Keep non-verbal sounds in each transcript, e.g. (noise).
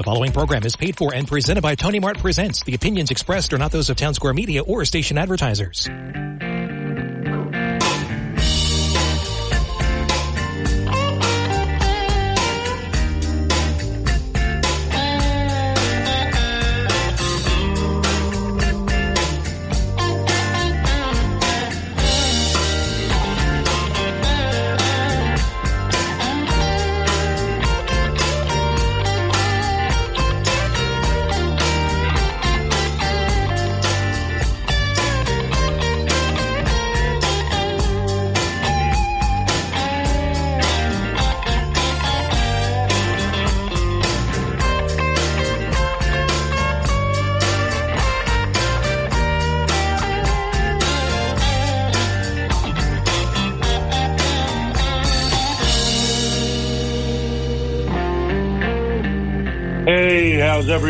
The following program is paid for and presented by Tony Mart Presents. The opinions expressed are not those of Town Square Media or station advertisers.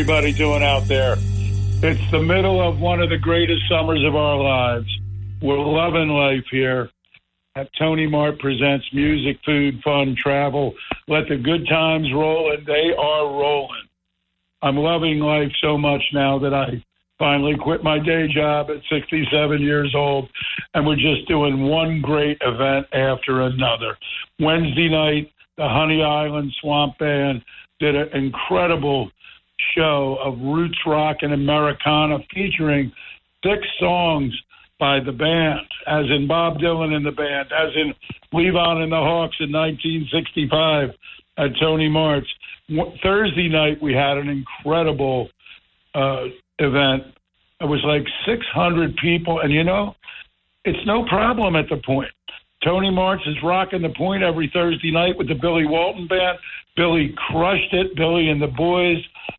Everybody doing out there? It's the middle of one of the greatest summers of our lives. We're loving life here at Tony Mart presents music, food, fun, travel. Let the good times roll, and they are rolling. I'm loving life so much now that I finally quit my day job at 67 years old, and we're just doing one great event after another. Wednesday night, the Honey Island Swamp Band did an incredible show of roots rock and Americana featuring six songs by the band, as in Bob Dylan and the band, as in Levon and the Hawks in 1965 at Tony Mart's. Thursday night, we had an incredible uh, event. It was like 600 people, and you know, it's no problem at the point. Tony Mart's is rocking the point every Thursday night with the Billy Walton Band. Billy crushed it. Billy and the boys,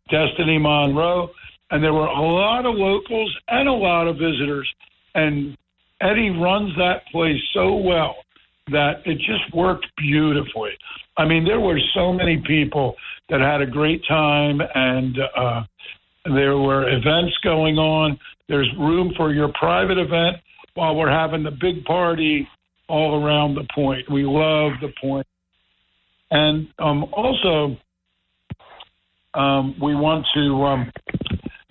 Destiny Monroe, and there were a lot of locals and a lot of visitors. And Eddie runs that place so well that it just worked beautifully. I mean, there were so many people that had a great time, and uh, there were events going on. There's room for your private event while we're having the big party all around the point. We love the point. And um, also, um, we want to um,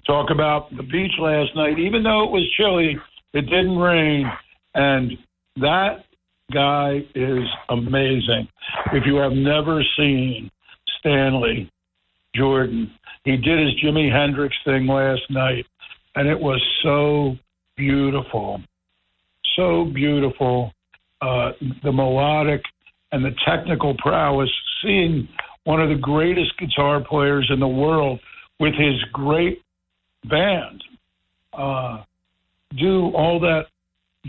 talk about the beach last night. Even though it was chilly, it didn't rain. And that guy is amazing. If you have never seen Stanley Jordan, he did his Jimi Hendrix thing last night, and it was so beautiful. So beautiful. Uh, the melodic and the technical prowess, seeing one of the greatest guitar players in the world with his great band uh, do all that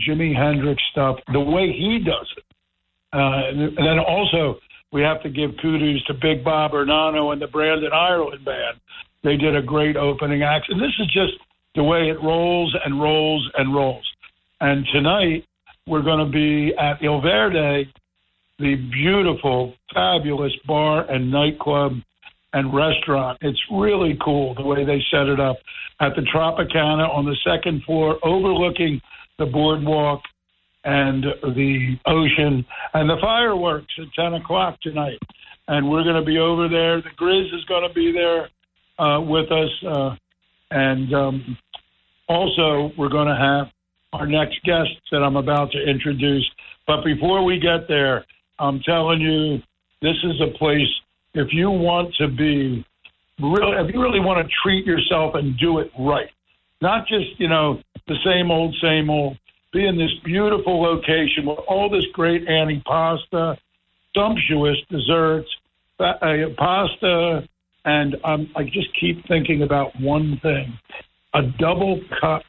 Jimi Hendrix stuff the way he does it. Uh, and then also, we have to give kudos to Big Bob Ornano and the Brandon Ireland band. They did a great opening act. And this is just the way it rolls and rolls and rolls. And tonight, we're going to be at Il Verdi, the beautiful, fabulous bar and nightclub and restaurant. It's really cool the way they set it up at the Tropicana on the second floor, overlooking the boardwalk and the ocean and the fireworks at 10 o'clock tonight. And we're going to be over there. The Grizz is going to be there uh, with us. Uh, and um, also, we're going to have our next guest that I'm about to introduce. But before we get there, I'm telling you, this is a place, if you want to be really, if you really want to treat yourself and do it right, not just, you know, the same old, same old, be in this beautiful location with all this great antipasta, sumptuous desserts, uh, pasta, and um, I just keep thinking about one thing a double cut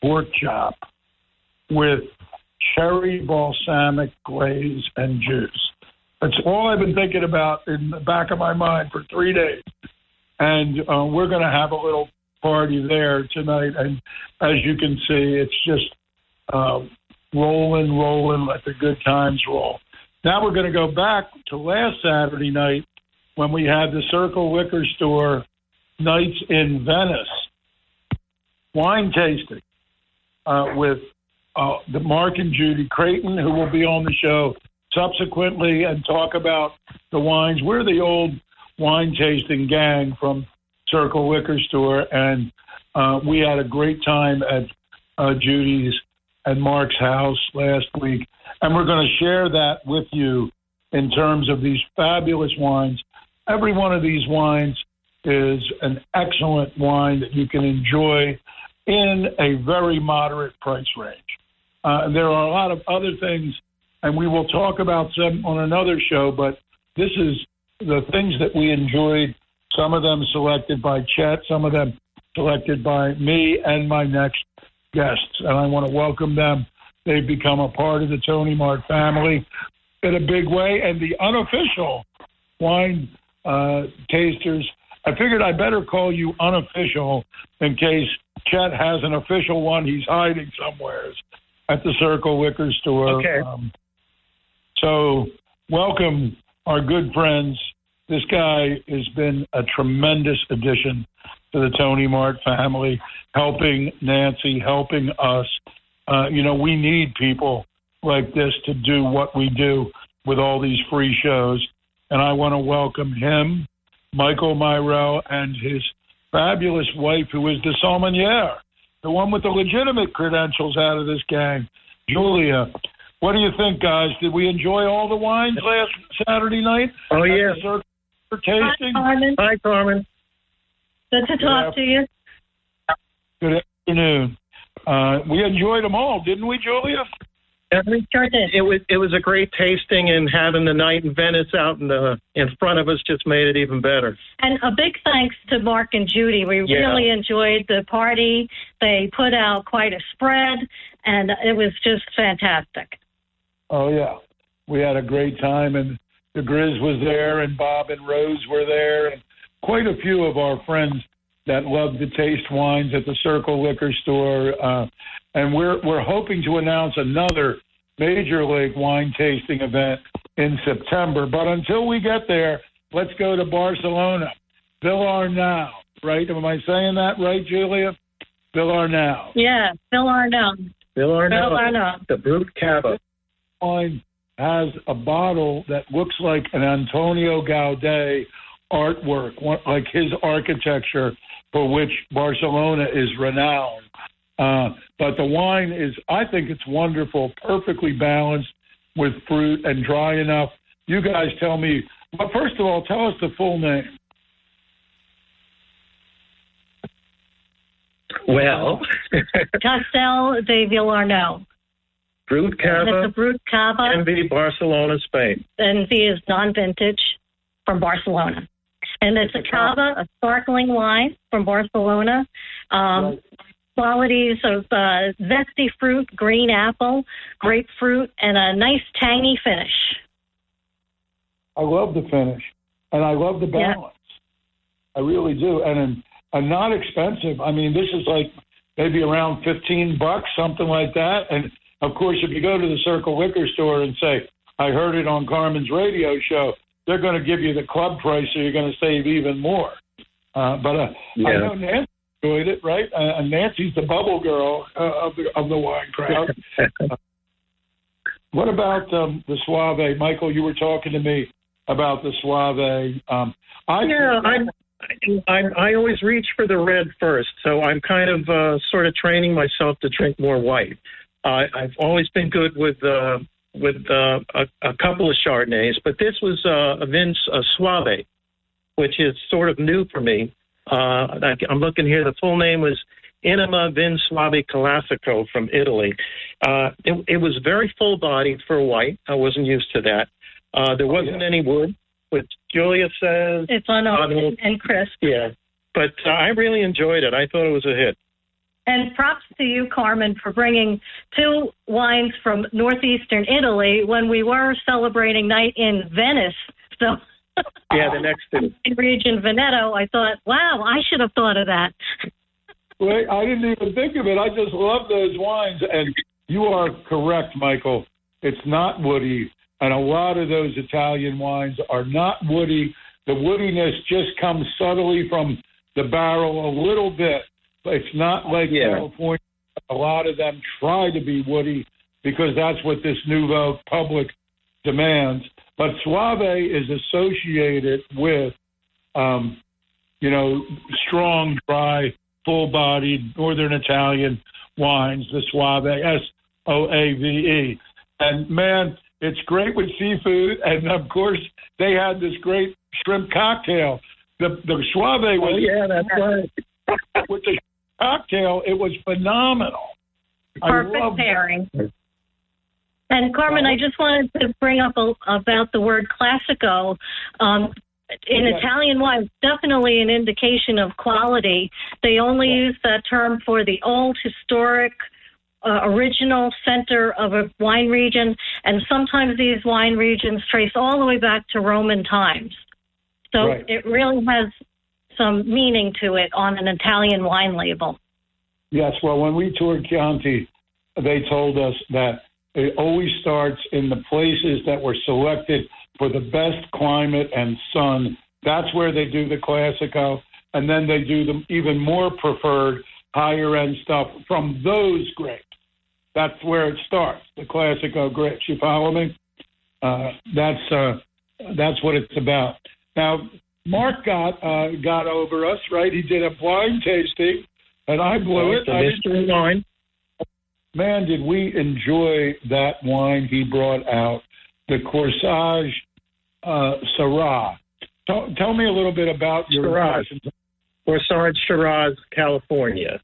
pork chop with cherry balsamic glaze and juice. That's all I've been thinking about in the back of my mind for three days. and uh, we're going to have a little party there tonight. And as you can see, it's just uh, rolling, rolling, let the good times roll. Now we're going to go back to last Saturday night when we had the Circle Liquor Store nights in Venice wine tasting uh, with uh, the Mark and Judy Creighton, who will be on the show subsequently and talk about the wines. We're the old wine tasting gang from Circle Liquor Store, and uh, we had a great time at uh, Judy's and Mark's house last week, and we're going to share that with you in terms of these fabulous wines. Every one of these wines is an excellent wine that you can enjoy in a very moderate price range. Uh, there are a lot of other things, and we will talk about them on another show, but this is the things that we enjoyed, some of them selected by Chet, some of them selected by me and my next guests. And I want to welcome them. They've become a part of the Tony Mart family in a big way. And the unofficial wine uh, tasters, I figured I better call you unofficial in case Chet has an official one he's hiding somewhere at the Circle Liquor Store. Okay. Um, so, welcome our good friends. This guy has been a tremendous addition to the Tony Mart family, helping Nancy, helping us. Uh, you know, we need people like this to do what we do with all these free shows. And I want to welcome him, Michael Myrell, and his fabulous wife, who is the sommelier, the one with the legitimate credentials out of this gang, Julia. What do you think, guys? Did we enjoy all the wines last Saturday night? Oh, At the yeah. Circle Hi, tasting. Carmen. Hi, Carmen. Good to talk to you. Good afternoon. Uh, we enjoyed them all, didn't we, Julia? Every- Sure did. It was it was a great tasting, and having the night in Venice out in the in front of us just made it even better. And a big thanks to Mark and Judy. We Yeah. really enjoyed the party. They put out quite a spread, and it was just fantastic. Oh yeah, we had a great time, and the Grizz was there, and Bob and Rose were there, and quite a few of our friends that love to taste wines at the Circle Liquor Store. Uh, and we're we're hoping to announce another major league wine tasting event in September. But until we get there, let's go to Barcelona. Villarnau, right? Am I saying that right, Julia? Villarnau. Yeah, Phil Arnell. Bill Arnett, Phil Arnell. the Brut Cava. wine has a bottle that looks like an Antonio Gaudí artwork, like his architecture, for which Barcelona is renowned. Uh, but the wine is, I think it's wonderful, perfectly balanced with fruit and dry enough. You guys tell me. But first of all, tell us the full name. Well, (laughs) Castel de Villarnau. Brut And it's a Cava, Brut Cava, NV, Barcelona, Spain. and he is non-vintage from Barcelona. And it's a Cava, a sparkling wine from Barcelona. Um, qualities of uh, zesty fruit, green apple, grapefruit, and a nice tangy finish. I love the finish, and I love the Yeah. balance. I really do, and and, and not expensive. I mean, this is like maybe around fifteen bucks, something like that. And of course, if you go to the Circle Liquor Store and say, "I heard it on Carmen's radio show," they're going to give you the club price, so you're going to save even more. Uh, but uh, I know Nancy enjoyed it, right? Uh, and Nancy's the bubble girl uh, of the of the wine crowd. (laughs) What about um, the Soave? Michael, you were talking to me about the Soave. Um, I yeah, I'm, I'm, I always reach for the red first, so I'm kind of uh, sort of training myself to drink more white. Uh, I've always been good with uh, with uh, a, a couple of Chardonnays, but this was uh, a Vince uh, Soave, which is sort of new for me. Uh, I, I'm looking here. The full name was Inama Vin Soave Classico from Italy. Uh, it, it was very full bodied for a white. I wasn't used to that. Uh, there wasn't yeah. any wood, which Julia says It's on Unopened. and crisp. yeah, but uh, I really enjoyed it. I thought it was a hit. And props to you, Carmen, for bringing two wines from northeastern Italy when we were celebrating night in Venice. So Yeah, the next thing. (laughs) region Veneto. I thought, wow, I should have thought of that. Wait, I didn't even think of it. I just love those wines. And you are correct, Michael. It's not woody. And a lot of those Italian wines are not woody. The woodiness just comes subtly from the barrel a little bit. But it's not like Yeah. California. A lot of them try to be woody because that's what this nouveau public demands. But Soave is associated with, um, you know, strong, dry, full-bodied Northern Italian wines. The Soave, S O A V E, and man, it's great with seafood. And of course, they had this great shrimp cocktail. The the Soave Oh, was yeah, that's (laughs) right. with the cocktail. It was phenomenal. I Perfect pairing. that. And Carmen, I just wanted to bring up a, about the word classico. Um, in Yeah. Italian wine, definitely an indication of quality. They only use that term for the old historic. Uh, original center of a wine region, and sometimes these wine regions trace all the way back to Roman times. So Right. it really has some meaning to it on an Italian wine label. Yes, well, when we toured Chianti, they told us that it always starts in the places that were selected for the best climate and sun. That's where they do the Classico, and then they do the even more preferred higher end stuff from those grapes. That's where it starts, the Classico grapes. You follow me? Uh, that's uh, that's what it's about. Now, Mark got uh, got over us, right? He did a blind tasting, and I blew it. I didn't- wine. Man, did we enjoy that wine he brought out, the Corsage uh, Syrah. Tell, tell me a little bit about your Syrah. impressions. Corsage Shiraz, California.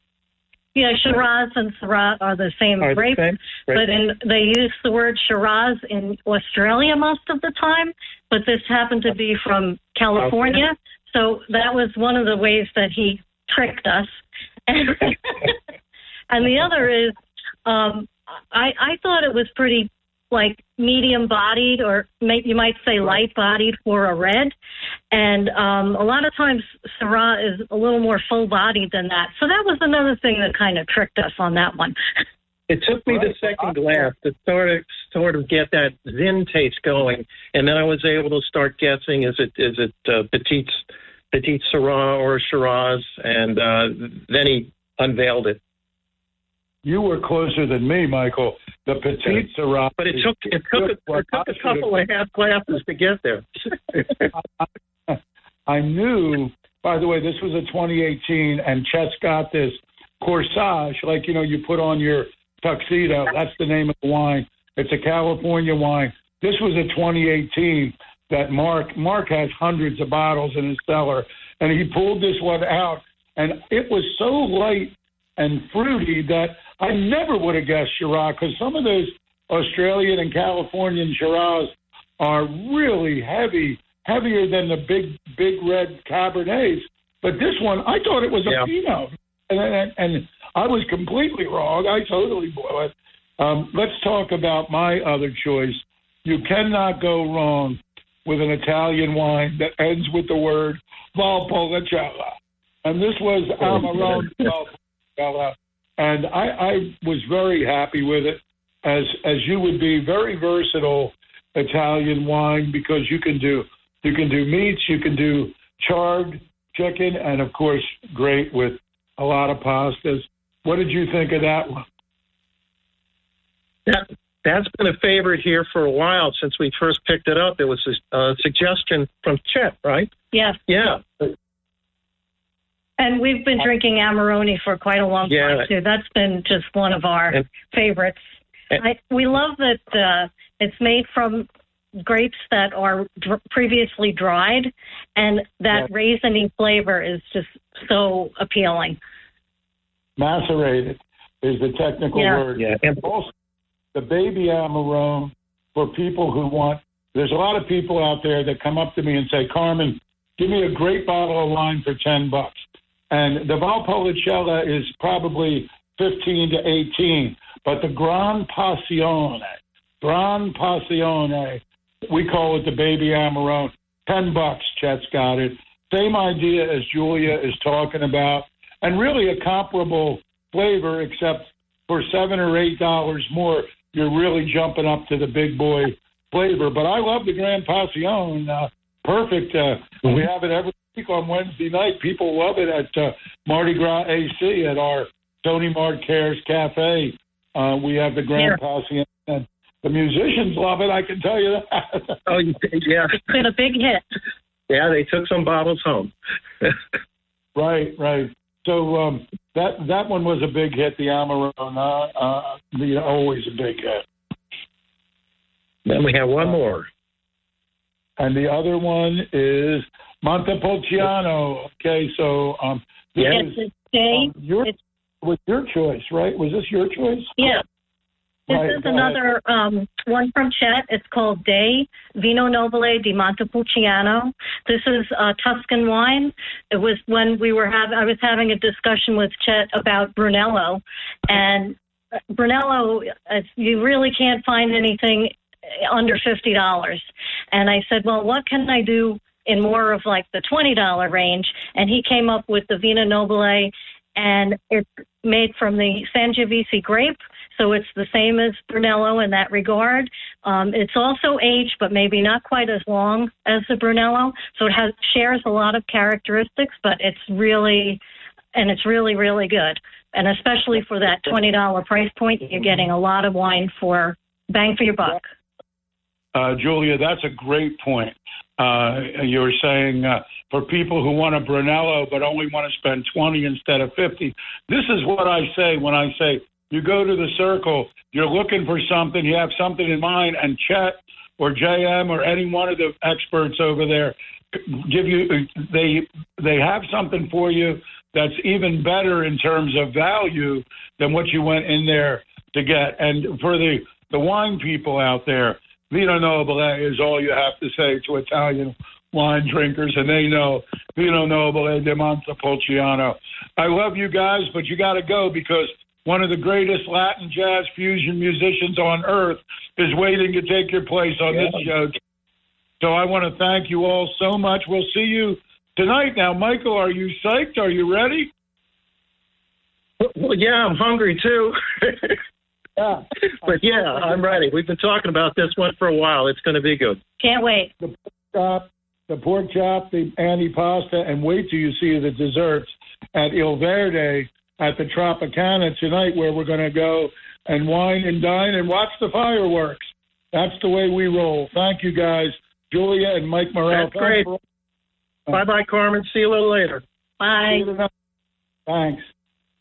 Yeah, Shiraz and Syrah are the same Are the grape, same? but in, they use the word Shiraz in Australia most of the time. But this happened to be from California, so that was one of the ways that he tricked us. (laughs) and the other is, um, I I thought it was pretty like medium bodied, or may, you might say light bodied for a red. And um, a lot of times, Syrah is a little more full bodied than that. So that was another thing that kind of tricked us on that one. It took me the second glass to sort of sort of get that zin taste going, and then I was able to start guessing: is it is it uh, petite petite Syrah or Shiraz? And uh, then he unveiled it. You were closer than me, Michael. The Petite Syrah. But it took it took a, it took I a couple of half glasses to get there. (laughs) I knew, by the way, this was a 2018, and Chet's got this Corsage, like, you know, you put on your tuxedo. That's the name of the wine. It's a California wine. This was a 2018 that Mark, Mark has hundreds of bottles in his cellar, and he pulled this one out, and it was so light and fruity that I never would have guessed Shiraz, because some of those Australian and Californian Shiraz are really heavy, heavier than the big, big red Cabernets. But this one, I thought it was a Yeah. Pinot, and, and, and I was completely wrong. I totally blew it. Um, let's talk about my other choice. You cannot go wrong with an Italian wine that ends with the word Valpolicella. And this was Amarone Valpolicella. And I, I was very happy with it, as as you would be very versatile Italian wine because you can do you can do meats, you can do charred chicken, and of course, great with a lot of pastas. What did you think of that one? That that's been a favorite here for a while since we first picked it up. It was a uh, suggestion from Chet, right? Yes. Yeah, And we've been drinking Amarone for quite a long Yeah. time too. That's been just one of our And- favorites. and- I, we love that uh, it's made from grapes that are dr- previously dried, and that raisiny flavor is just so appealing. Macerated is the technical Yeah. word. yeah. And also the baby Amarone for people who want. There's a lot of people out there that come up to me and say, Carmen, give me a great bottle of wine for 10 bucks. And the Valpolicella is probably 15 to 18, but the Gran Passione, Gran Passione, we call it the baby Amarone. ten bucks. Chet's got it. Same idea as Julia is talking about, and really a comparable flavor, except for seven or eight dollars more, you're really jumping up to the big boy flavor. But I love the Grand Passion. Uh, perfect. Uh. We have it every on Wednesday night. People love it at uh, Mardi Gras AC at our Tony Mart Cares Cafe. Uh, we have the Grand yeah. Passion. And the musicians love it. I can tell you that. (laughs) oh, yeah. It's been a big hit. Yeah, they took some bottles home. (laughs) right, right. So um, that that one was a big hit. The Amarone, uh, the always a big hit. Then we have one more. And the other one is Montepulciano. Okay, so um, this yes, is um, your was your choice, right? Was this your choice? Yeah. This right, is another um, one from Chet. It's called Dei Vino Nobile di Montepulciano. This is a Tuscan wine. It was when we were having, I was having a discussion with Chet about Brunello, and Brunello, you really can't find anything under fifty dollars. And I said, well, what can I do in more of like the twenty dollar range? And he came up with the Vino Nobile, and it's made from the Sangiovese grape so it's the same as Brunello in that regard. Um, it's also aged, but maybe not quite as long as the Brunello. So it has shares a lot of characteristics, but it's really, and it's really, really good. And especially for that twenty dollar price point, you're getting a lot of wine for bang for your buck. Uh, Julia, that's a great point. Uh, you were saying uh, for people who want a Brunello but only want to spend 20 instead of 50. This is what I say when I say you go to the circle, you're looking for something, you have something in mind, and Chet or JM or any one of the experts over there give you they they have something for you that's even better in terms of value than what you went in there to get. And for the the wine people out there, Vino Nobile is all you have to say to Italian wine drinkers, and they know Vino Nobile de Montepulciano. I love you guys, but you got to go because one of the greatest Latin jazz fusion musicians on earth, is waiting to take your place on yeah. this show. So I want to thank you all so much. We'll see you tonight. Now, Michael, are you psyched? Are you ready? Well, yeah, I'm hungry too. (laughs) yeah. (laughs) but yeah, I'm ready. We've been talking about this one for a while. It's going to be good. Can't wait. The pork chop, the pork chop, the antipasta, and wait till you see the desserts at Il Verdi at the Tropicana tonight, where we're going to go and wine and dine and watch the fireworks. That's the way we roll. Thank you, guys. Julia and Mike Morrell. That's great. Bye bye, Carmen. See you a little later. Bye. Thanks.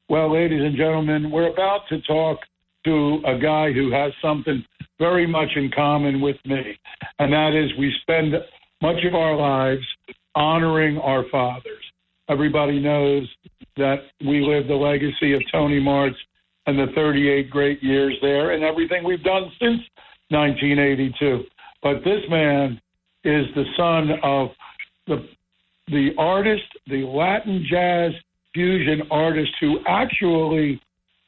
Well, ladies and gentlemen, we're about to talk to a guy who has something very much in common with me, and that is we spend much of our lives honoring our fathers. Everybody knows that we live the legacy of Tony Mart's and the 38 great years there and everything we've done since 1982. But this man is the son of the the artist, the Latin jazz fusion artist who actually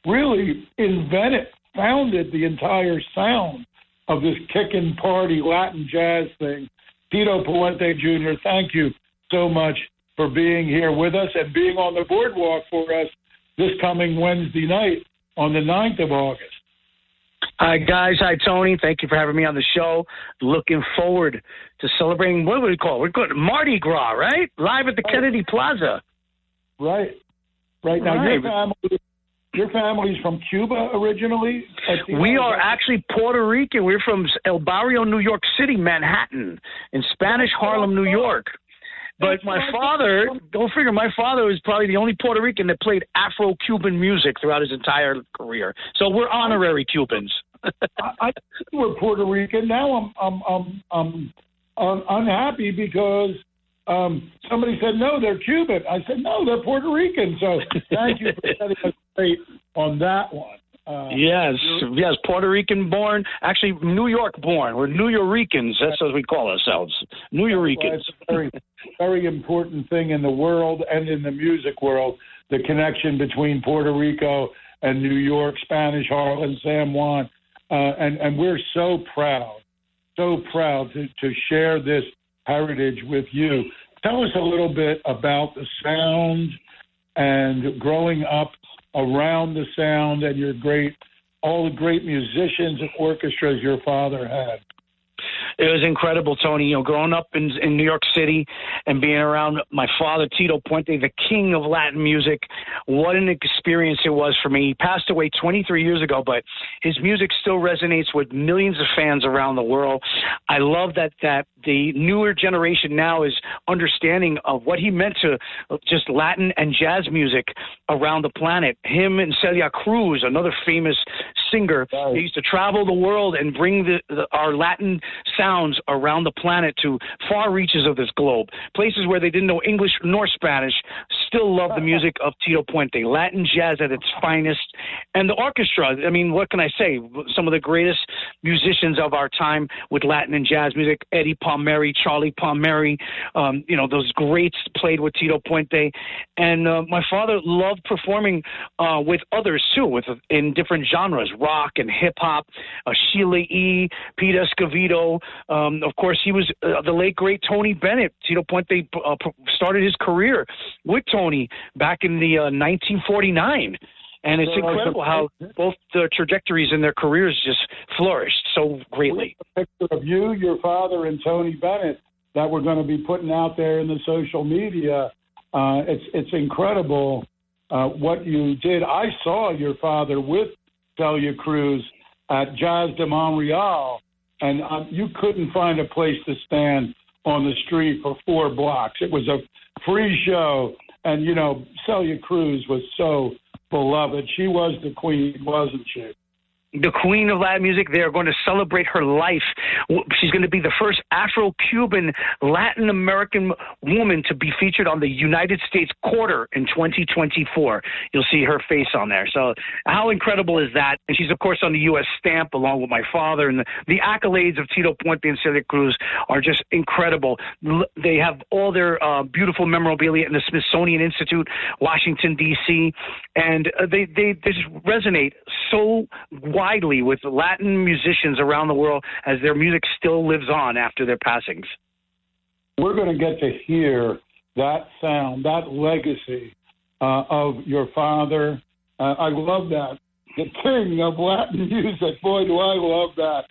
really invented, founded the entire sound of this kicking party Latin jazz thing. Tito Puente Jr., thank you so much for being here with us and being on the boardwalk for us this coming Wednesday night on the 9th of August. Hi, guys. Hi, Tony. Thank you for having me on the show. Looking forward to celebrating, what would we call it? We're going Mardi Gras, right? Live at the. Kennedy Plaza. Right. Right. Now, right. your family. Your family's from Cuba originally? We are actually Puerto Rican. We're from El Barrio, New York City, Manhattan, in Spanish Harlem, New York. But my father, don't figure, my father was probably the only Puerto Rican that played Afro Cuban music throughout his entire career. So we're honorary Cubans. I, I we're Puerto Rican. Now I'm I'm I'm I'm, I'm unhappy because um, somebody said no, they're Cuban. I said no, they're Puerto Rican. So thank you for (laughs) setting us on that one. Uh, yes, yes, Puerto Rican born, actually New York born. We're New Yorkers. That's what we call ourselves, New Yorkers. Very, very important thing in the world and in the music world. The connection between Puerto Rico and New York, Spanish Harlem, San Juan, uh, and and we're so proud, so proud to to share this heritage with you. Tell us a little bit about the sound and growing up around the sound and your great, all the great musicians and orchestras your father had it was incredible, Tony. You know, growing up in in New York City and being around my father, Tito Puente, the king of Latin music. What an experience it was for me. He passed away 23 years ago, but his music still resonates with millions of fans around the world. I love that that the newer generation now is understanding of what he meant to just Latin and jazz music around the planet. Him and Celia Cruz, another famous singer, right. they used to travel the world and bring the, the, our Latin sounds around the planet to far reaches of this globe. Places where they didn't know English nor Spanish still love the music of Tito Puente, Latin jazz at its finest. And the orchestra, I mean, what can I say? Some of the greatest musicians of our time with Latin and jazz music, Eddie Palmieri, Charlie Palmieri, um, you know, those greats played with Tito Puente. And uh, my father loved performing uh, with others too, with in different genres, rock and hip hop, uh, Sheila E., Pete Escovedo, um, of course, he was uh, the late great Tony Bennett. Tito Puente uh, started his career with Tony back in the uh, 1949. And it's incredible how both the trajectories in their careers just flourished so greatly. A picture of you, your father, and Tony Bennett that we're going to be putting out there in the social media. Uh, it's it's incredible uh, what you did. I saw your father with Celia Cruz at Jazz de Montreal, and um, you couldn't find a place to stand on the street for four blocks. It was a free show, and you know Celia Cruz was so beloved. She was the queen, wasn't she? The queen of Latin music. They are going to celebrate her life. She's going to be the first Afro Cuban Latin American woman to be featured on the United States Quarter in 2024. You'll see her face on there. So, how incredible is that? And she's, of course, on the U.S. stamp along with my father. And the, the accolades of Tito Puente and Celia Cruz are just incredible. They have all their uh, beautiful memorabilia in the Smithsonian Institute, Washington, D.C., and uh, they, they, they just resonate so widely with Latin musicians around the world as their music still lives on after their passings. We're going to get to hear that sound, that legacy uh, of your father. Uh, I love that. The king of Latin music. Boy, do I love that.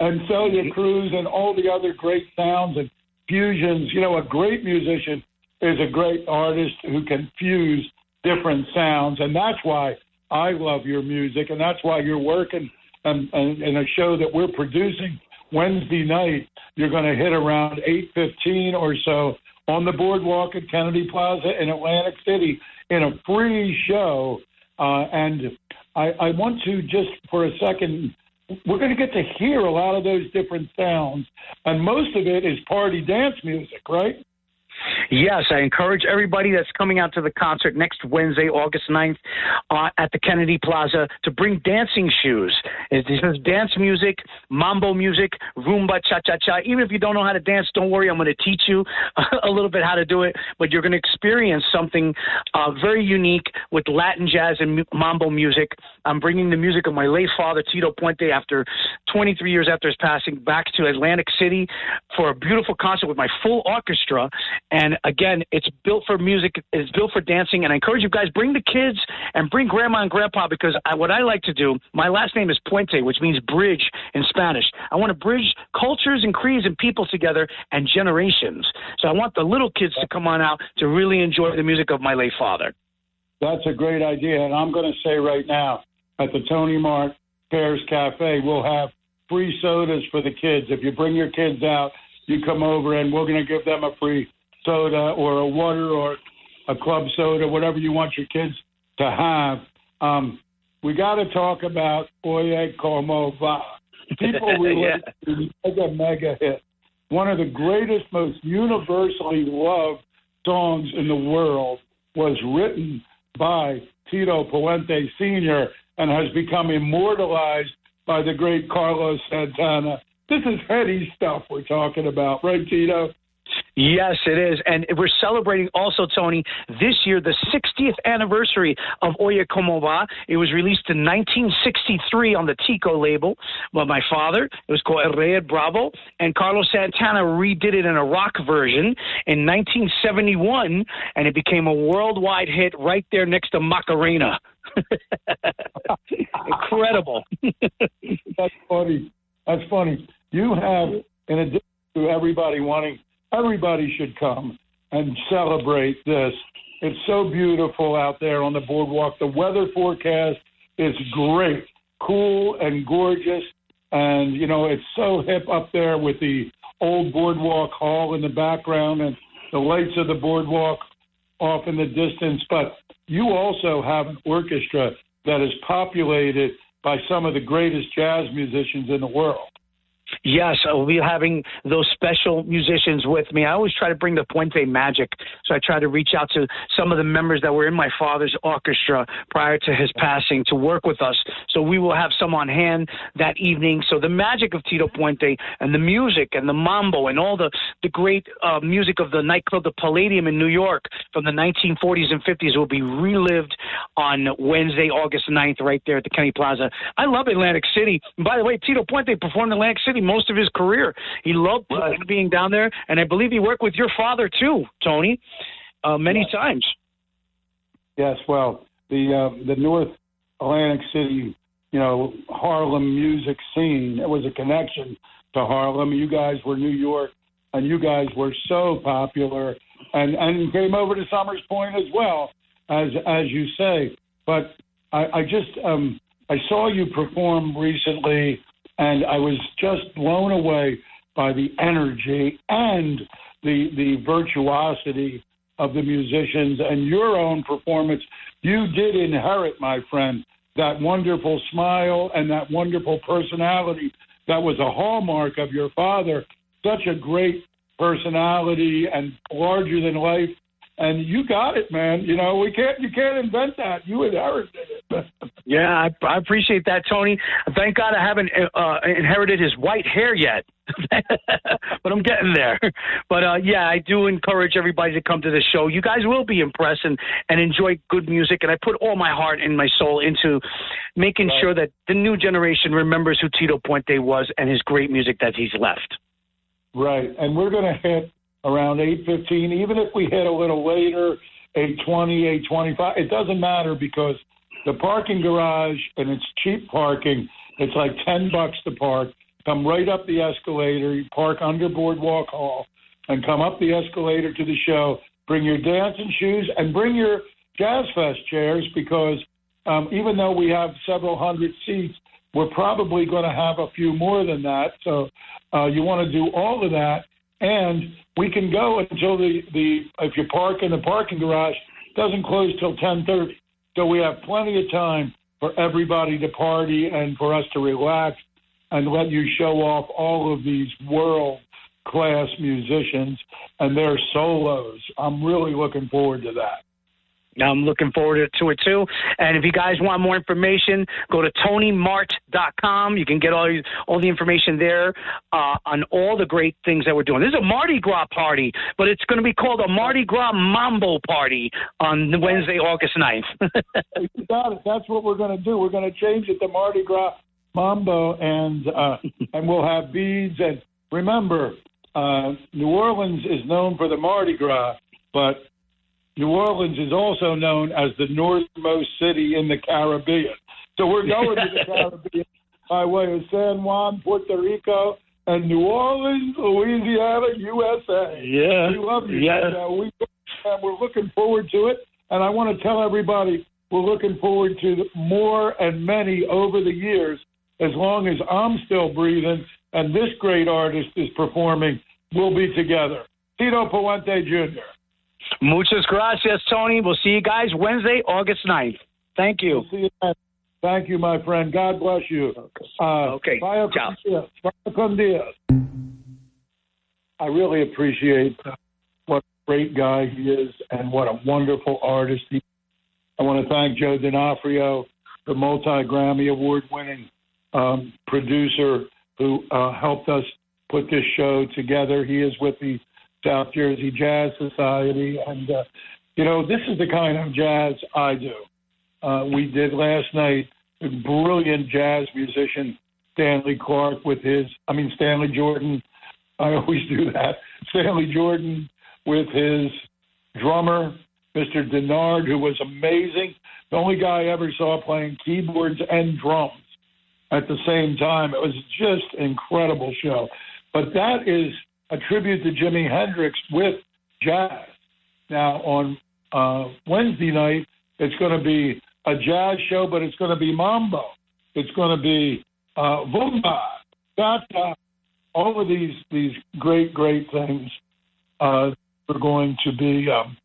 And Celia Cruz and all the other great sounds and fusions. You know, a great musician is a great artist who can fuse different sounds. And that's why I love your music, and that's why you're working and, and a show that we're producing Wednesday night. You're going to hit around 8:15 or so on the boardwalk at Kennedy Plaza in Atlantic City in a free show. Uh, and I, I want to just for a second we're going to get to hear a lot of those different sounds, and most of it is party dance music, right? Yes, I encourage everybody that's coming out to the concert next Wednesday, August 9th, uh, at the Kennedy Plaza to bring dancing shoes. It says dance music, mambo music, rumba, cha cha cha. Even if you don't know how to dance, don't worry. I'm going to teach you (laughs) a little bit how to do it, but you're going to experience something uh, very unique with Latin jazz and mambo music. I'm bringing the music of my late father, Tito Puente, after 23 years after his passing, back to Atlantic City for a beautiful concert with my full orchestra. And again, it's built for music, it's built for dancing. And I encourage you guys, bring the kids and bring grandma and grandpa because I, what I like to do, my last name is Puente, which means bridge in Spanish. I want to bridge cultures and creeds and people together and generations. So I want the little kids to come on out to really enjoy the music of my late father. That's a great idea. And I'm going to say right now at the Tony Mart Cares Cafe, we'll have free sodas for the kids. If you bring your kids out, you come over and we're going to give them a free soda or a water or a club soda, whatever you want your kids to have. Um, we got to talk about Oye Como Va. People (laughs) relate yeah. to mega, mega hit. One of the greatest, most universally loved songs in the world was written by Tito Puente Sr. and has become immortalized by the great Carlos Santana. This is heady stuff we're talking about, right, Tito? Yes, it is. And we're celebrating also, Tony, this year the 60th anniversary of Oye Como Va. It was released in 1963 on the Tico label by my father. It was called Rey Bravo. And Carlos Santana redid it in a rock version in 1971, and it became a worldwide hit right there next to Macarena. (laughs) Incredible. (laughs) That's funny. That's funny. You have, in addition to everybody wanting everybody should come and celebrate this. It's so beautiful out there on the boardwalk. The weather forecast is great, cool and gorgeous. And, you know, it's so hip up there with the old boardwalk hall in the background and the lights of the boardwalk off in the distance. But you also have an orchestra that is populated by some of the greatest jazz musicians in the world. Yes, I'll be having those special musicians with me. I always try to bring the Puente magic. So I try to reach out to some of the members that were in my father's orchestra prior to his passing to work with us. So we will have some on hand that evening. So the magic of Tito Puente and the music and the mambo and all the, the great uh, music of the nightclub, the Palladium in New York from the 1940s and 50s will be relived on Wednesday, August 9th, right there at the Kennedy Plaza. I love Atlantic City. And by the way, Tito Puente performed in Atlantic City most of his career. He loved right. being down there, and I believe he worked with your father too, Tony, uh, many yes. times. Yes, well, the uh, the North Atlantic City, you know, Harlem music scene. It was a connection to Harlem. You guys were New York, and you guys were so popular, and and came over to Somers Point as well, as as you say. But I, I just um, I saw you perform recently and I was just blown away by the energy and the the virtuosity of the musicians and your own performance. You did inherit, my friend, that wonderful smile and that wonderful personality that was a hallmark of your father. Such a great personality and larger than life and you got it, man. You know, we can't you can't invent that. You inherited it. (laughs) yeah, I, I appreciate that, Tony. Thank God I haven't uh, inherited his white hair yet, (laughs) but I'm getting there. But uh, yeah, I do encourage everybody to come to the show. You guys will be impressed and and enjoy good music. And I put all my heart and my soul into making right. sure that the new generation remembers who Tito Puente was and his great music that he's left. Right, and we're going to hit around 8:15. Even if we hit a little later, 8:20, 8:25, it doesn't matter because the parking garage and it's cheap parking. It's like 10 bucks to park. Come right up the escalator. You park under Boardwalk Hall and come up the escalator to the show. Bring your dancing shoes and bring your Jazz Fest chairs because um, even though we have several hundred seats, we're probably going to have a few more than that. So uh, you want to do all of that. And we can go until the, the if you park in the parking garage doesn't close till 10:30. So we have plenty of time for everybody to party and for us to relax and let you show off all of these world class musicians and their solos. I'm really looking forward to that. I'm looking forward to it too. And if you guys want more information, go to tonymart.com. You can get all all the information there uh, on all the great things that we're doing. This is a Mardi Gras party, but it's going to be called a Mardi Gras Mambo party on Wednesday, August 9th. (laughs) you got it. That's what we're going to do. We're going to change it to Mardi Gras Mambo, and uh, and we'll have beads. And remember, uh, New Orleans is known for the Mardi Gras, but New Orleans is also known as the northernmost city in the Caribbean. So we're going to the (laughs) Caribbean by way of San Juan, Puerto Rico, and New Orleans, Louisiana, USA. Yeah. We love you. Yeah. Uh, we, uh, we're looking forward to it. And I want to tell everybody we're looking forward to more and many over the years. As long as I'm still breathing and this great artist is performing, we'll be together. Tito Puente Jr. Muchas gracias, Tony. We'll see you guys Wednesday, August 9th. Thank you. We'll see you. Thank you, my friend. God bless you. Uh, okay. Ciao. con Dios. I really appreciate what a great guy he is and what a wonderful artist he is. I want to thank Joe D'Onofrio, the multi Grammy Award winning um, producer who uh, helped us put this show together. He is with the South Jersey Jazz Society. And, uh, you know, this is the kind of jazz I do. Uh, we did last night a brilliant jazz musician, Stanley Clarke, with his, I mean, Stanley Jordan. I always do that. Stanley Jordan with his drummer, Mr. Dennard, who was amazing. The only guy I ever saw playing keyboards and drums at the same time. It was just incredible show. But that is a tribute to Jimi Hendrix with jazz. Now on uh, Wednesday night, it's going to be a jazz show, but it's going to be mambo. It's going to be uh, vumba, bata, all of these these great great things uh, are going to be um,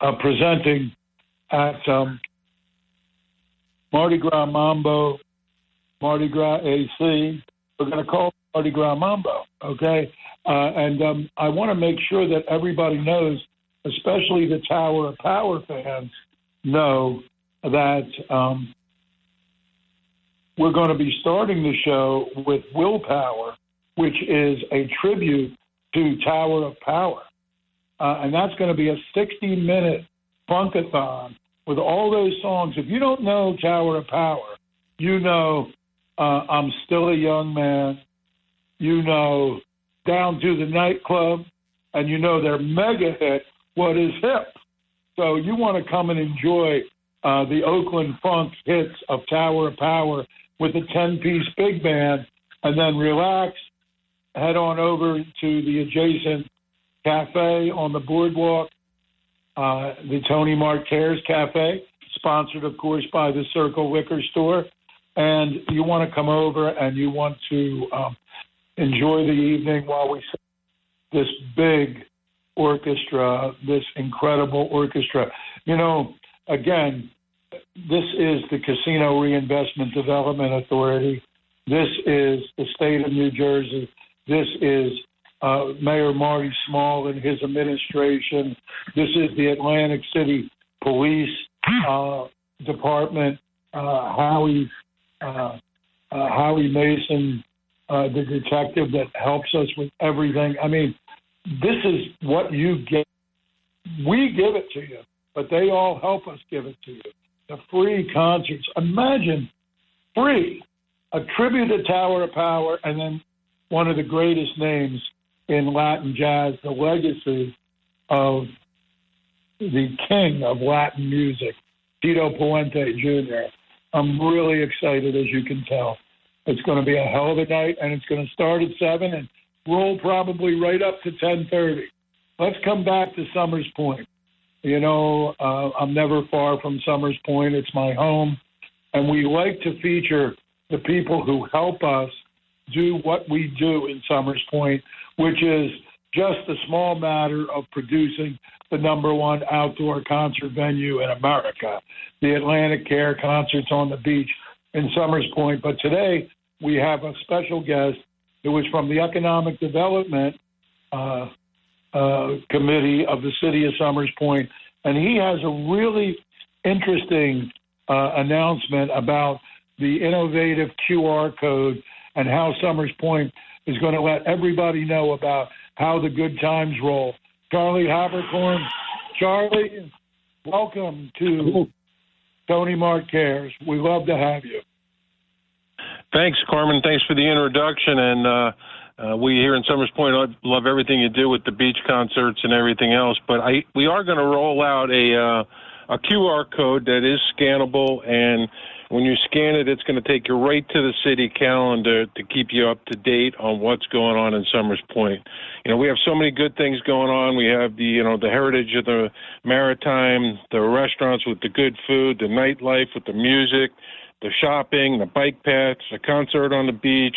uh, presenting at um, Mardi Gras Mambo, Mardi Gras AC. We're going to call Mardi Gras Mambo, okay? Uh, and um, I want to make sure that everybody knows, especially the Tower of Power fans, know that um, we're going to be starting the show with Willpower, which is a tribute to Tower of Power. Uh, and that's going to be a 60 minute funkathon with all those songs. If you don't know Tower of Power, you know uh, I'm Still a Young Man, you know Down to the Nightclub, and you know their mega hit, What is Hip. So you want to come and enjoy uh, the Oakland funk hits of Tower of Power with a 10 piece big band, and then relax, head on over to the adjacent cafe on the boardwalk, uh, the Tony Mart Cares Cafe, sponsored, of course, by the Circle Liquor Store. And you want to come over and you want to um, enjoy the evening while we see this big orchestra, this incredible orchestra. You know, again, this is the Casino Reinvestment Development Authority. This is the state of New Jersey. This is uh, Mayor Marty Small and his administration. This is the Atlantic City Police uh, Department. Uh, Howie uh, uh, Howie Mason, uh, the detective that helps us with everything. I mean, this is what you get. We give it to you, but they all help us give it to you. The free concerts. Imagine free a tribute to Tower of Power, and then one of the greatest names in Latin jazz, the legacy of the king of Latin music, Tito Puente Jr. I'm really excited, as you can tell. It's going to be a hell of a night, and it's going to start at seven and roll probably right up to ten thirty. Let's come back to Somers Point. You know, uh, I'm never far from Somers Point. It's my home, and we like to feature the people who help us do what we do in Somers Point, which is just a small matter of producing the number one outdoor concert venue in America, the AtlantiCare Concerts on the Beach in Somers Point. But today we have a special guest who is from the Economic Development uh, uh, Committee of the City of Somers Point, and he has a really interesting uh, announcement about the innovative QR code and how Somers Point is going to let everybody know about how the good times roll. Charlie Haberkorn. Charlie, welcome to Tony Mart Cares. We love to have you. Thanks, Carmen. Thanks for the introduction. And uh, uh, we here in Somers Point love everything you do with the beach concerts and everything else. But I, we are going to roll out a uh, a QR code that is scannable and when you scan it, it's going to take you right to the city calendar to keep you up to date on what's going on in Somers Point. You know, we have so many good things going on. We have the, you know, the heritage of the maritime, the restaurants with the good food, the nightlife with the music, the shopping, the bike paths, the concert on the beach,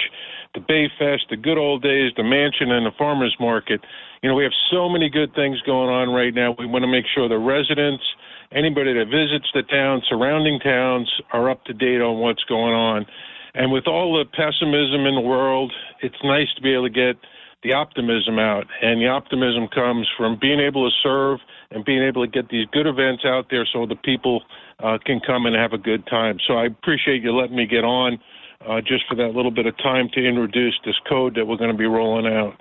the Bay Fest, the good old days, the mansion and the farmers market. You know, we have so many good things going on right now. We want to make sure the residents – anybody that visits the town, surrounding towns, are up to date on what's going on. And with all the pessimism in the world, it's nice to be able to get the optimism out. And the optimism comes from being able to serve and being able to get these good events out there so the people uh, can come and have a good time. So I appreciate you letting me get on uh, just for that little bit of time to introduce this code that we're going to be rolling out.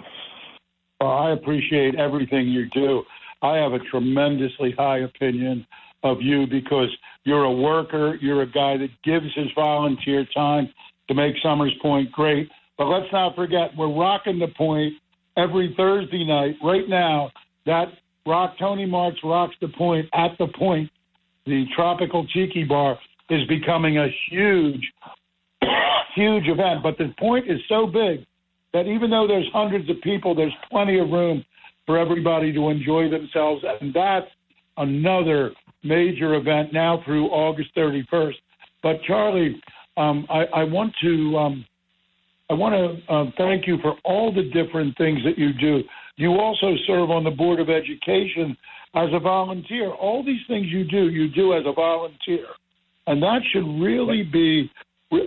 Well, I appreciate everything you do. I have a tremendously high opinion of you because you're a worker. You're a guy that gives his volunteer time to make Somers Point great. But let's not forget, we're rocking the point every Thursday night. Right now, that Rock Tony Mart's rocks the point at the point. The Tropical Cheeky Bar is becoming a huge, (coughs) huge event. But the point is so big that even though there's hundreds of people, there's plenty of room for everybody to enjoy themselves. And that's another major event now through August 31st. But Charlie, um, I, I, want to um, I want to uh, thank you for all the different things that you do. You also serve on the Board of Education as a volunteer. All these things you do, you do as a volunteer. And that should really be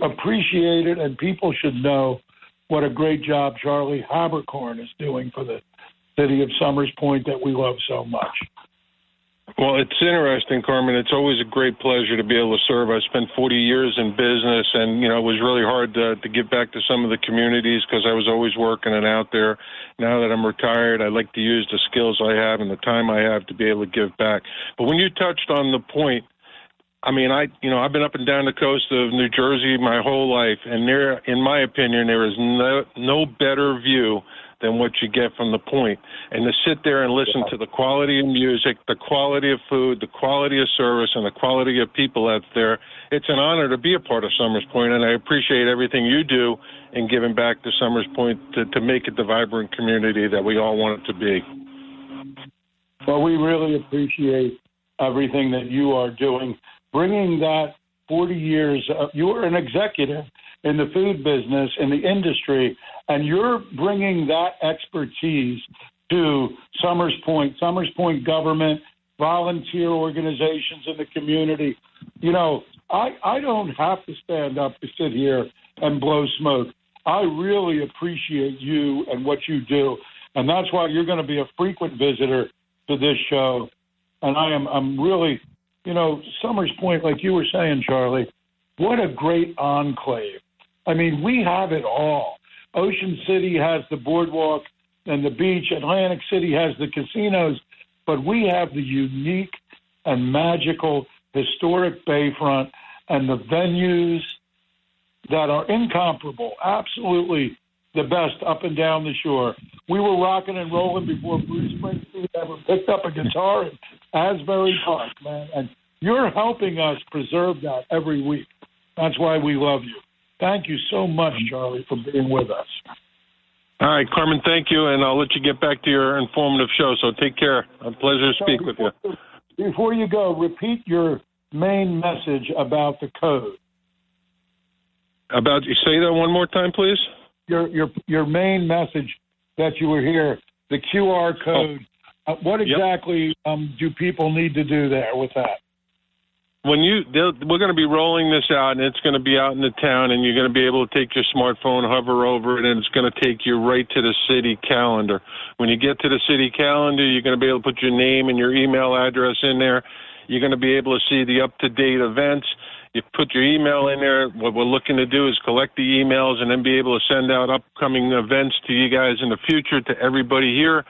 appreciated, and people should know what a great job Charlie Haberkorn is doing for the city of Somers Point that we love so much. Well, it's interesting, Carmen. It's always a great pleasure to be able to serve. I spent 40 years in business, and you know it was really hard to, to give back to some of the communities because I was always working and out there. Now that I'm retired, I like to use the skills I have and the time I have to be able to give back. But when you touched on the point, I mean, I you know I've been up and down the coast of New Jersey my whole life, and there, in my opinion, there is no no better view than what you get from the point. And to sit there and listen to the quality of music, the quality of food, the quality of service, and the quality of people out there, it's an honor to be a part of Somers Point, and I appreciate everything you do in giving back to Somers Point to, to make it the vibrant community that we all want it to be. Well, we really appreciate everything that you are doing, bringing that 40 years. Uh, you are an executive in the food business, in the industry, and you're bringing that expertise to Somers Point, Somers Point government, volunteer organizations in the community. You know, I, I don't have to stand up to sit here and blow smoke. I really appreciate you and what you do, and that's why you're going to be a frequent visitor to this show. And I am I'm really, you know, Somers Point, like you were saying, Charlie, what a great enclave. I mean, we have it all. Ocean City has the boardwalk and the beach. Atlantic City has the casinos, but we have the unique and magical historic bayfront and the venues that are incomparable. Absolutely the best up and down the shore. We were rocking and rolling before Bruce Springsteen ever picked up a guitar in Asbury Park, man. And you're helping us preserve that every week. That's why we love you. Thank you so much, Charlie, for being with us. All right, Carmen, thank you, and I'll let you get back to your informative show. So take care. A pleasure to speak with you. Before you go, repeat your main message about the code. About you say that one more time, please. Your your your main message that you were here, the QR code. Oh. Uh, what exactly yep. um, do people need to do there with that? When you we're going to be rolling this out and it's going to be out in the town and you're going to be able to take your smartphone hover over it and it's going to take you right to the city calendar. When you get to the city calendar you're going to be able to put your name and your email address in there. You're going to be able to see the up to date events. You put your email in there. What we're looking to do is collect the emails and then be able to send out upcoming events to you guys in the future to everybody here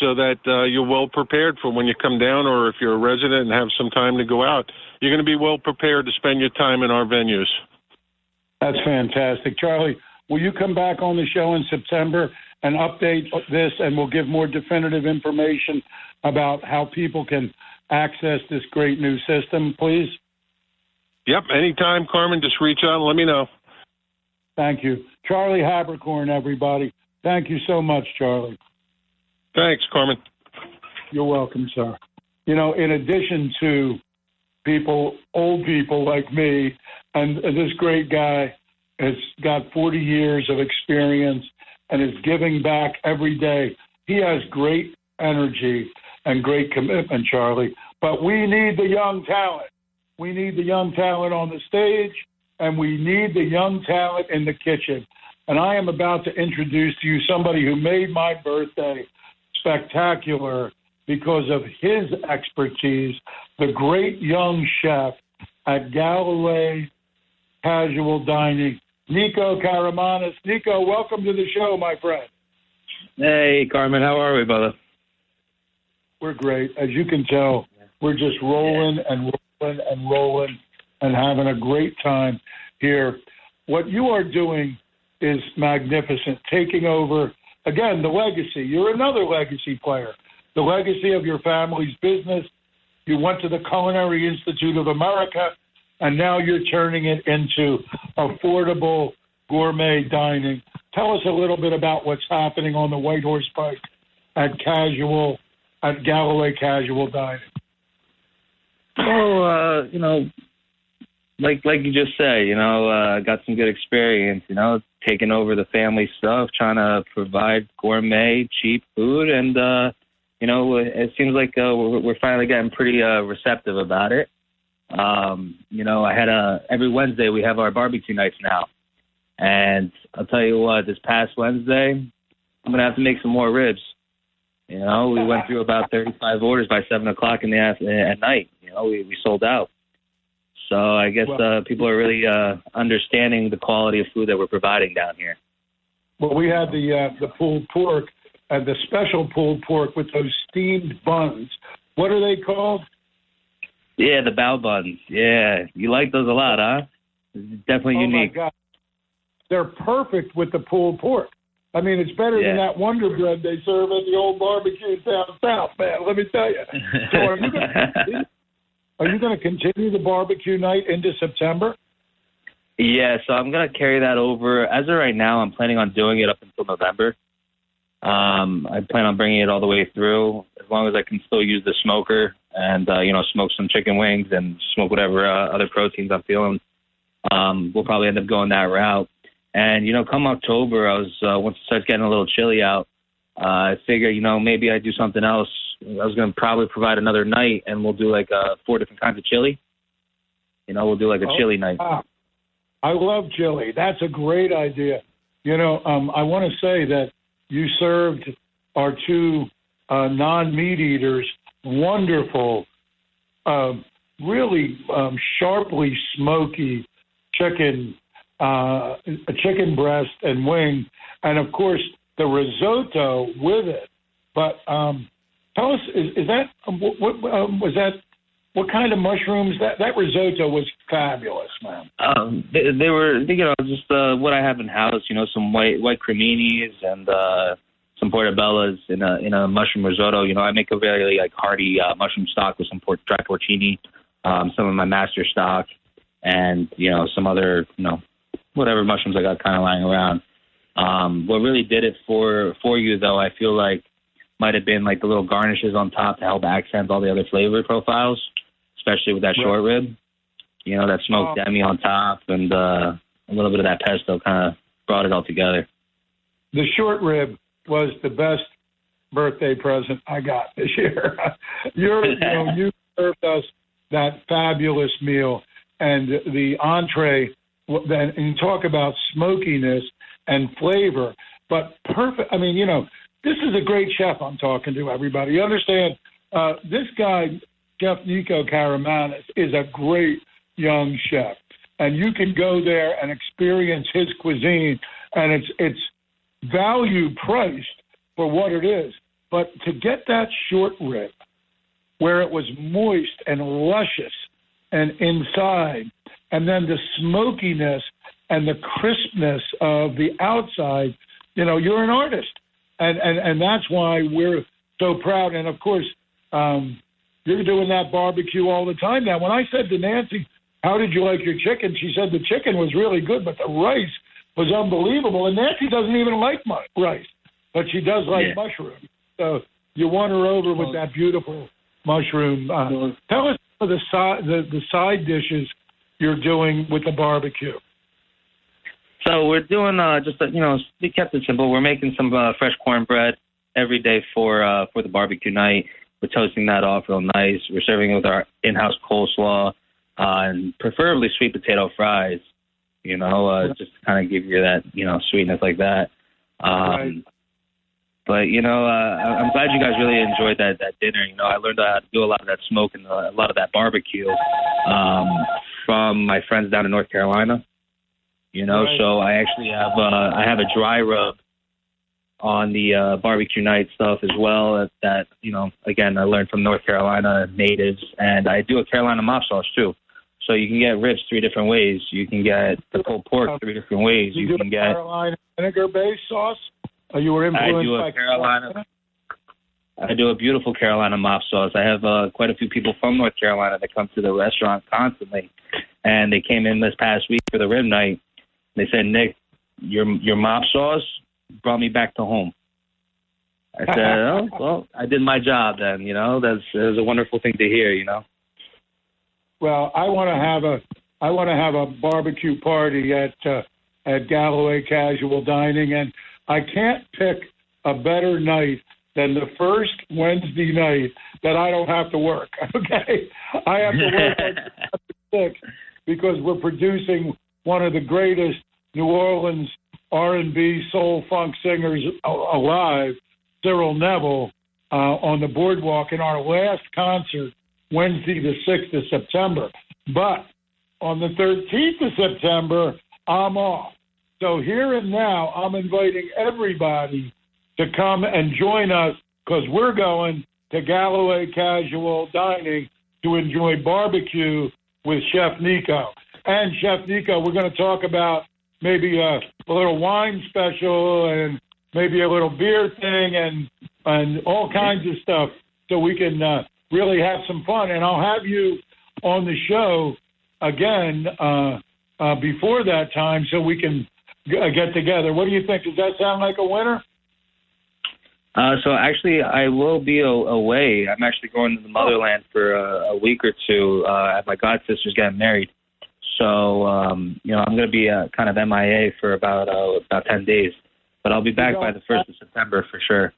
so that uh, you're well prepared for when you come down, or if you're a resident and have some time to go out, you're going to be well prepared to spend your time in our venues. That's fantastic, Charlie. Will you come back on the show in September and update this, and we'll give more definitive information about how people can access this great new system, please? Yep, anytime, Carmen. Just reach out and let me know. Thank you. Charlie Haberkorn, everybody. Thank you so much, Charlie. Thanks, Carmen. You're welcome, sir. You know, in addition to people, old people like me, and this great guy has got 40 years of experience and is giving back every day. He has great energy and great commitment, Charlie. But we need the young talent. We need the young talent on the stage, and we need the young talent in the kitchen. And I am about to introduce to you somebody who made my birthday spectacular because of his expertise, the great young chef at Galloway Casual Dining, Nico Karamanis. Nico, welcome to the show, my friend. Hey, Carmen, how are we, brother? We're great. As you can tell, we're just rolling and rolling and rolling and having a great time here. What you are doing is magnificent, taking over, again, the legacy. You're another legacy player. The legacy of your family's business. You went to the Culinary Institute of America, and now you're turning it into affordable gourmet dining. Tell us a little bit about what's happening on the White Horse Pike at Casual, at Galloway Casual Dining. Oh, uh, you know, like like you just said, you know, uh, got some good experience. You know, taking over the family stuff, trying to provide gourmet, cheap food, and uh, you know, it seems like uh, we're, we're finally getting pretty uh, receptive about it. Um, you know, I had a every Wednesday we have our barbecue nights now, and I'll tell you what, this past Wednesday, I'm gonna have to make some more ribs. You know, we went through about 35 orders by seven o'clock in the at night. You know, we we sold out. So I guess uh, people are really uh, understanding the quality of food that we're providing down here. Well, we had the uh, the pulled pork and the special pulled pork with those steamed buns. What are they called? Yeah, the bao buns. Yeah, you like those a lot, huh? Definitely oh unique. my God, they're perfect with the pulled pork. I mean, it's better Yeah. than that Wonder Bread they serve at the old barbecues down south, man. Let me tell you. So are you gonna, are you going to continue the barbecue night into September? Yeah, so I'm gonna carry that over. As of right now, I'm planning on doing it up until November. Um, I plan on bringing it all the way through, as long as I can still use the smoker and uh, you know smoke some chicken wings and smoke whatever uh, other proteins I'm feeling. Um, we'll probably end up going that route. And you know, come October, I was uh, once it starts getting a little chilly out, uh, I figure you know maybe I do something else. I was gonna probably provide another night, and we'll do like uh, four different kinds of chili. You know, we'll do like a Oh, chili night. wow. I love chili. That's a great idea. You know, um, I want to say that you served our two uh, non-meat eaters wonderful, um, really um, sharply smoky chicken, uh, a chicken breast and wing, and of course the risotto with it. But um, tell us, is, is that um, what, what um, was that? What kind of mushrooms? That that risotto was fabulous, man. Um, they, they were, you know, just uh, what I have in house. You know, some white white creminis and uh, some portobellas in a in a mushroom risotto. You know, I make a very like hearty uh, mushroom stock with some port, dry porcini, um, some of my master stock, and you know some other you know whatever mushrooms I got kind of lying around. Um, what really did it for for you though, I feel like might have been like the little garnishes on top to help accent all the other flavor profiles, especially with that short rib. You know, that smoked Oh. demi on top and uh, a little bit of that pesto kind of brought it all together. The short rib was the best birthday present I got (laughs) this year. You know, (laughs) you served us that fabulous meal and the entree. Then and you talk about smokiness and flavor, but perfect. I mean, you know, this is a great chef I'm talking to. Everybody, you understand? Uh, this guy, Chef Nico Karamanis, is a great young chef, and you can go there and experience his cuisine, and it's it's value priced for what it is. But to get that short rib where it was moist and luscious and inside, and then the smokiness and the crispness of the outside, you know, you're an artist. And, and, and that's why we're so proud. And of course, um, you're doing that barbecue all the time now. When I said to Nancy, How did you like your chicken? She said the chicken was really good, but the rice was unbelievable. And Nancy doesn't even like mu- rice, but she does like Yeah. mushrooms. So you won her over with that beautiful mushroom. Uh, tell us the the, the side dishes you're doing with the barbecue. So we're doing uh, just you know we kept it simple. We're making some uh, fresh cornbread every day for uh, for the barbecue night. We're toasting that off real nice. We're serving it with our in-house coleslaw uh, and preferably sweet potato fries. You know, uh, just to kind of give you that you know sweetness like that. Um, Right. But you know, uh, I'm glad you guys really enjoyed that that dinner. You know, I learned how to do a lot of that smoke and a lot of that barbecue um, from my friends down in North Carolina. You know, Right. so I actually have uh, I have a dry rub on the uh, barbecue night stuff as well. That, that you know, again, I learned from North Carolina natives, and I do a Carolina mop sauce too. So you can get ribs three different ways. You can get the pulled pork three different ways. You, You, do can a get Carolina vinegar-based sauce. Are you were I influenced do a by Carolina. I do a beautiful Carolina mop sauce. I have uh, quite a few people from North Carolina that come to the restaurant constantly, and they came in this past week for the rib night. They said, "Nick, your your mop sauce brought me back to home." I said, (laughs) "Oh, well, I did my job then. You know, that's was a wonderful thing to hear. You know." Well, I want to have a I want to have a barbecue party at uh, at Galloway Casual Dining, and I can't pick a better night than the first Wednesday night that I don't have to work. (laughs) Okay, I have to work (laughs) on six because we're producing one of the greatest New Orleans R&B soul funk singers alive, Cyril Neville, uh, on the boardwalk in our last concert Wednesday, the 6th of September. But on the 13th of September, I'm off. So here and now, I'm inviting everybody to come and join us because we're going to Galloway Casual Dining to enjoy barbecue with Chef Nico. And Chef Nico, we're going to talk about maybe a, a little wine special and maybe a little beer thing and and all kinds of stuff so we can uh, really have some fun. And I'll have you on the show again uh, uh, before that time so we can g- uh, get together. What do you think? Does that sound like a winner? Uh, so actually, I will be a- away. I'm actually going to the motherland for a, week or two. Uh, at my god sister's getting married, so um, you know I'm going to be uh, kind of MIA for about uh, about ten days. But I'll be back by the first of September for sure.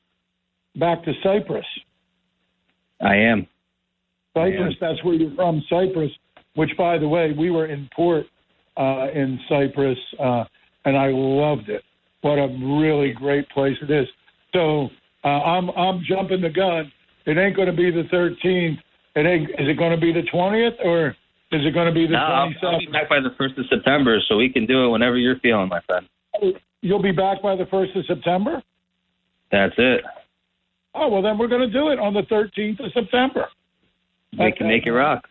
Back to Cyprus. I am. Cyprus, that's where you're from, Cyprus, which, by the way, we were in port uh, in Cyprus, uh, and I loved it. What a really great place it is. So uh, I'm I'm jumping the gun. It ain't going to be the 13th. It ain't. Is it going to be the 20th or is it going to be the No, I'll, I'll be back by the first of September, so we can do it whenever you're feeling, my friend. You'll be back by the 1st of September? That's it. Oh, well, then we're going to do it on the 13th of September. We can make it rock.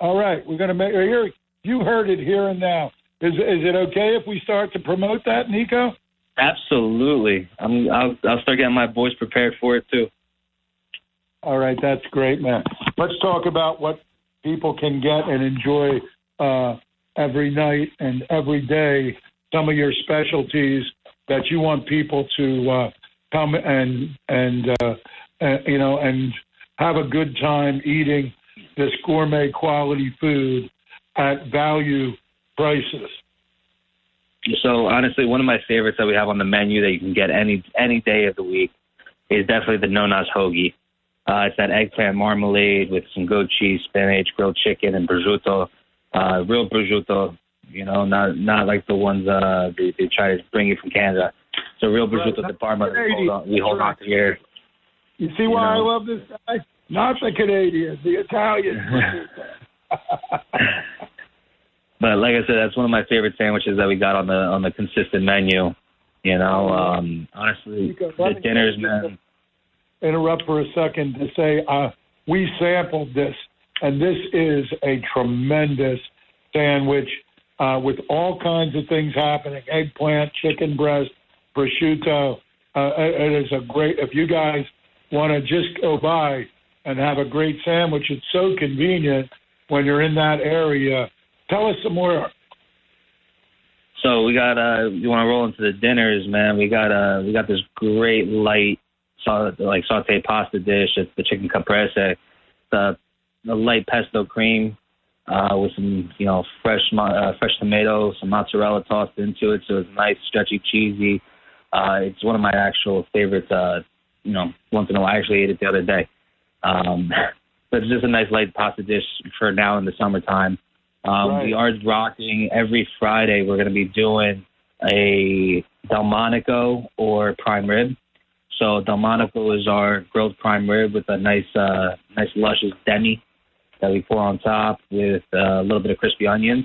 All right. We're going to make here. You heard it here and now. Is, is it okay if we start to promote that, Nico? Absolutely. I'm. I'll, I'll start getting my voice prepared for it too. All right. That's great, man. Let's talk about what people can get and enjoy uh, every night and every day. Some of your specialties that you want people to uh, come and and uh, uh, you know and have a good time eating this gourmet quality food at value prices. So honestly, one of my favorites that we have on the menu that you can get any any day of the week is definitely the Nonas hoagie. Uh, it's that eggplant marmalade with some goat cheese, spinach, grilled chicken, and prosciutto. Uh, real prosciutto, you know, not not like the ones uh, they, they try to bring you from Canada. So real prosciutto de Parma that we hold on, we hold on to here. You see why know. I love this guy? Not the Canadians, the Italians. (laughs) But like I said, that's one of my favorite sandwiches that we got on the on the consistent menu. You know, um, honestly, the dinners, man. Interrupt for a second to say uh, we sampled this, and this is a tremendous sandwich uh, with all kinds of things happening: eggplant, chicken breast, prosciutto. Uh, it is a great. If you guys want to just go by and have a great sandwich, it's so convenient when you're in that area. Tell us some more. So we got uh you want to roll into the dinners, man. We got uh we got this great light sa- like saute pasta dish. It's the chicken caprese, the the light pesto cream uh with some you know fresh uh, fresh tomatoes, some mozzarella tossed into it, so it's nice, stretchy, cheesy. Uh, it's one of my actual favorites. Uh, you know, once in a while, I actually ate it the other day. Um, (laughs) but it's just a nice light pasta dish for now in the summertime. Um, Right. We are rocking every Friday. We're going to be doing a Delmonico or prime rib. So Delmonico is our grilled prime rib with a nice, uh, nice luscious demi that we pour on top with uh, a little bit of crispy onions.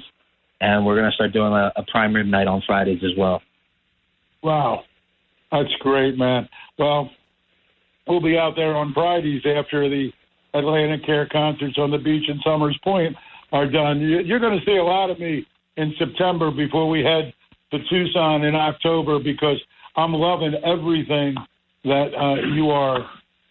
And we're going to start doing a, a prime rib night on Fridays as well. Wow. That's great, man. Well, we'll be out there on Fridays after the AtlantiCare concerts on the beach in Somers Point are done. You're going to see a lot of me in September before we head to Tucson in October because I'm loving everything that uh, you are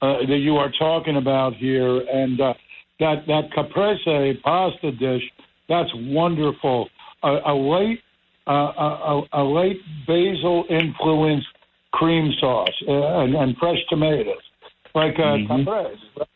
uh, that you are talking about here, and uh, that that caprese pasta dish that's wonderful. A, a late uh, a, a late basil influenced cream sauce uh, and, and fresh tomatoes, like uh, mm-hmm. caprese.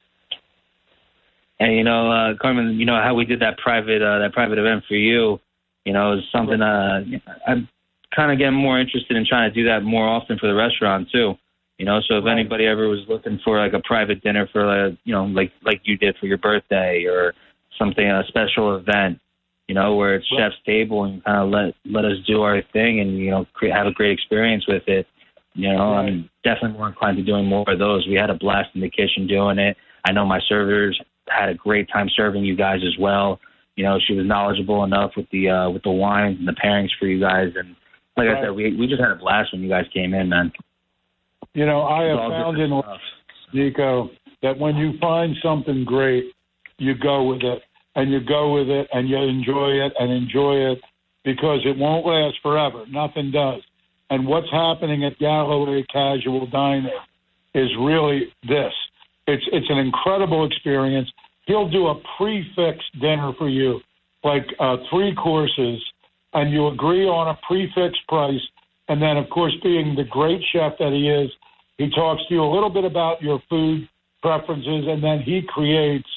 And you know, uh, Carmen, you know how we did that private uh, that private event for you. You know, is something uh, I'm kind of getting more interested in trying to do that more often for the restaurant too. You know, so if right. anybody ever was looking for like a private dinner for a, you know like like you did for your birthday or something a special event, you know, where it's right. chef's table and kind of let let us do our thing and you know create, have a great experience with it. You know, right. I'm definitely more inclined to doing more of those. We had a blast in the kitchen doing it. I know my servers had a great time serving you guys as well. You know, she was knowledgeable enough with the uh, with the wines and the pairings for you guys, and like right. I said, we we just had a blast when you guys came in, man. You know, I have found in life, Nico, that when you find something great, you go with it, and you go with it, and you enjoy it, and enjoy it because it won't last forever. Nothing does. And what's happening at Galloway Casual Dining is really this. It's it's an incredible experience. He'll do a prix fixe dinner for you, like uh, three courses, and you agree on a prix fixe price. And then, of course, being the great chef that he is, he talks to you a little bit about your food preferences, and then he creates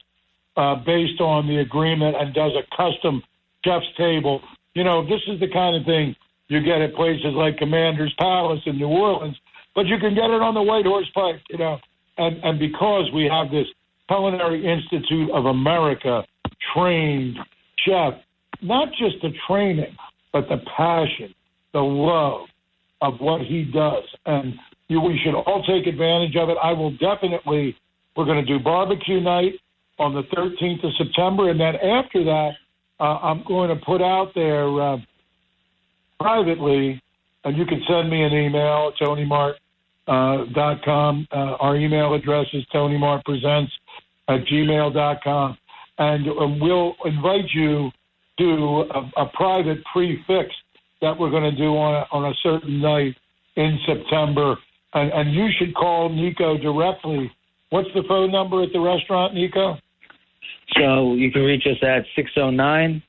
uh, based on the agreement and does a custom chef's table. You know, this is the kind of thing you get at places like Commander's Palace in New Orleans, but you can get it on the White Horse Pike. You know, and, and because we have this Culinary Institute of America trained chef, not just the training, but the passion, the love of what he does. And you, we should all take advantage of it. I will definitely, we're going to do barbecue night on the 13th of September. And then after that, uh, I'm going to put out there uh, privately, and you can send me an email, Tony Mart uh, dot com. Uh, our email address is tonymartpresents at gmail dot com, and um, we'll invite you to a, a private prix fixe that we're going to do on a, on a certain night in September. And, and you should call Nico directly. What's the phone number at the restaurant, Nico? So you can reach us at 609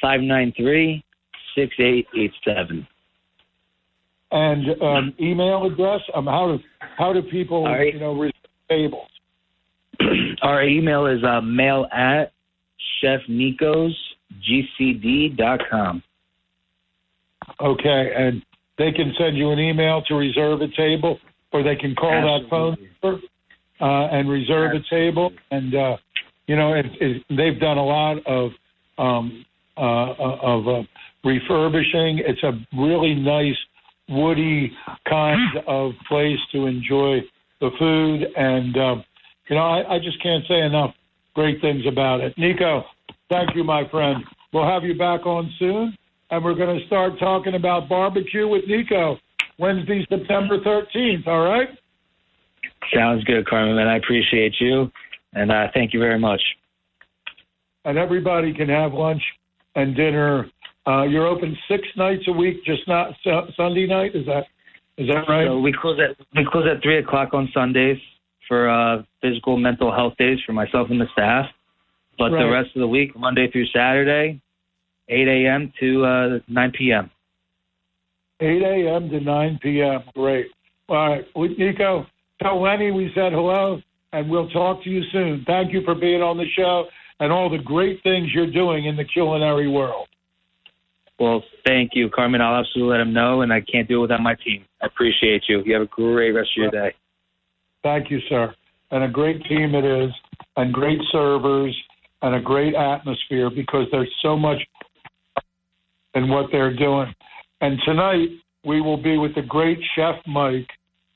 593 6887 and um, email address? Um, how do how do people right. you know reserve tables? (clears throat) Our email is uh, mail at chefnicosgcd.com. Okay, and they can send you an email to reserve a table, or they can call Absolutely. that phone number uh, and reserve Absolutely. a table. And uh, you know, it, it, they've done a lot of um, uh, of uh, refurbishing. It's a really nice woody kind of place to enjoy the food. And, um, you know, I, I just can't say enough great things about it. Nico, thank you, my friend. We'll have you back on soon, and we're going to start talking about barbecue with Nico Wednesday, September 13th. All right? Sounds good, Carmen. I appreciate you, and uh, thank you very much. And everybody can have lunch and dinner uh, you're open six nights a week, just not Sunday night. Is that is that right? So we close at we close at three o'clock on Sundays for uh, physical mental health days for myself and the staff. But right. the rest of the week, Monday through Saturday, 8 a.m. to uh, 9 p.m. 8 a.m. to 9 p.m. Great. All right, Nico, tell Lenny we said hello, and we'll talk to you soon. Thank you for being on the show and all the great things you're doing in the culinary world. Well, thank you, Carmen. I'll absolutely let him know, and I can't do it without my team. I appreciate you. You have a great rest of your day. Thank you, sir. And a great team it is, and great servers, and a great atmosphere because there's so much in what they're doing. And tonight we will be with the great Chef Mike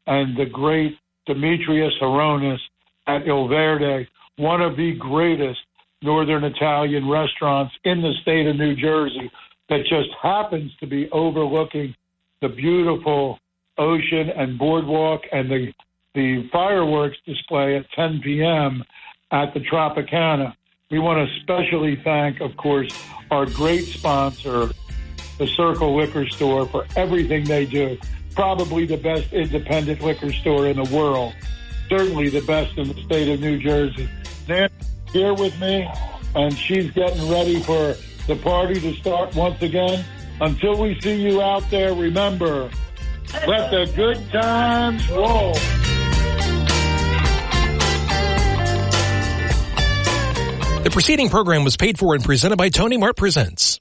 and the great Demetrius Aronis at Il Verdi, one of the greatest Northern Italian restaurants in the state of New Jersey that just happens to be overlooking the beautiful Ocean and Boardwalk and the the fireworks display at 10 p.m. at the Tropicana. We want to especially thank, of course, our great sponsor, the Circle Liquor Store, for everything they do. Probably the best independent liquor store in the world. Certainly the best in the state of New Jersey. Nancy's here with me, and she's getting ready for the party to start once again. Until we see you out there, remember, let the good times roll. The preceding program was paid for and presented by Tony Mart Presents.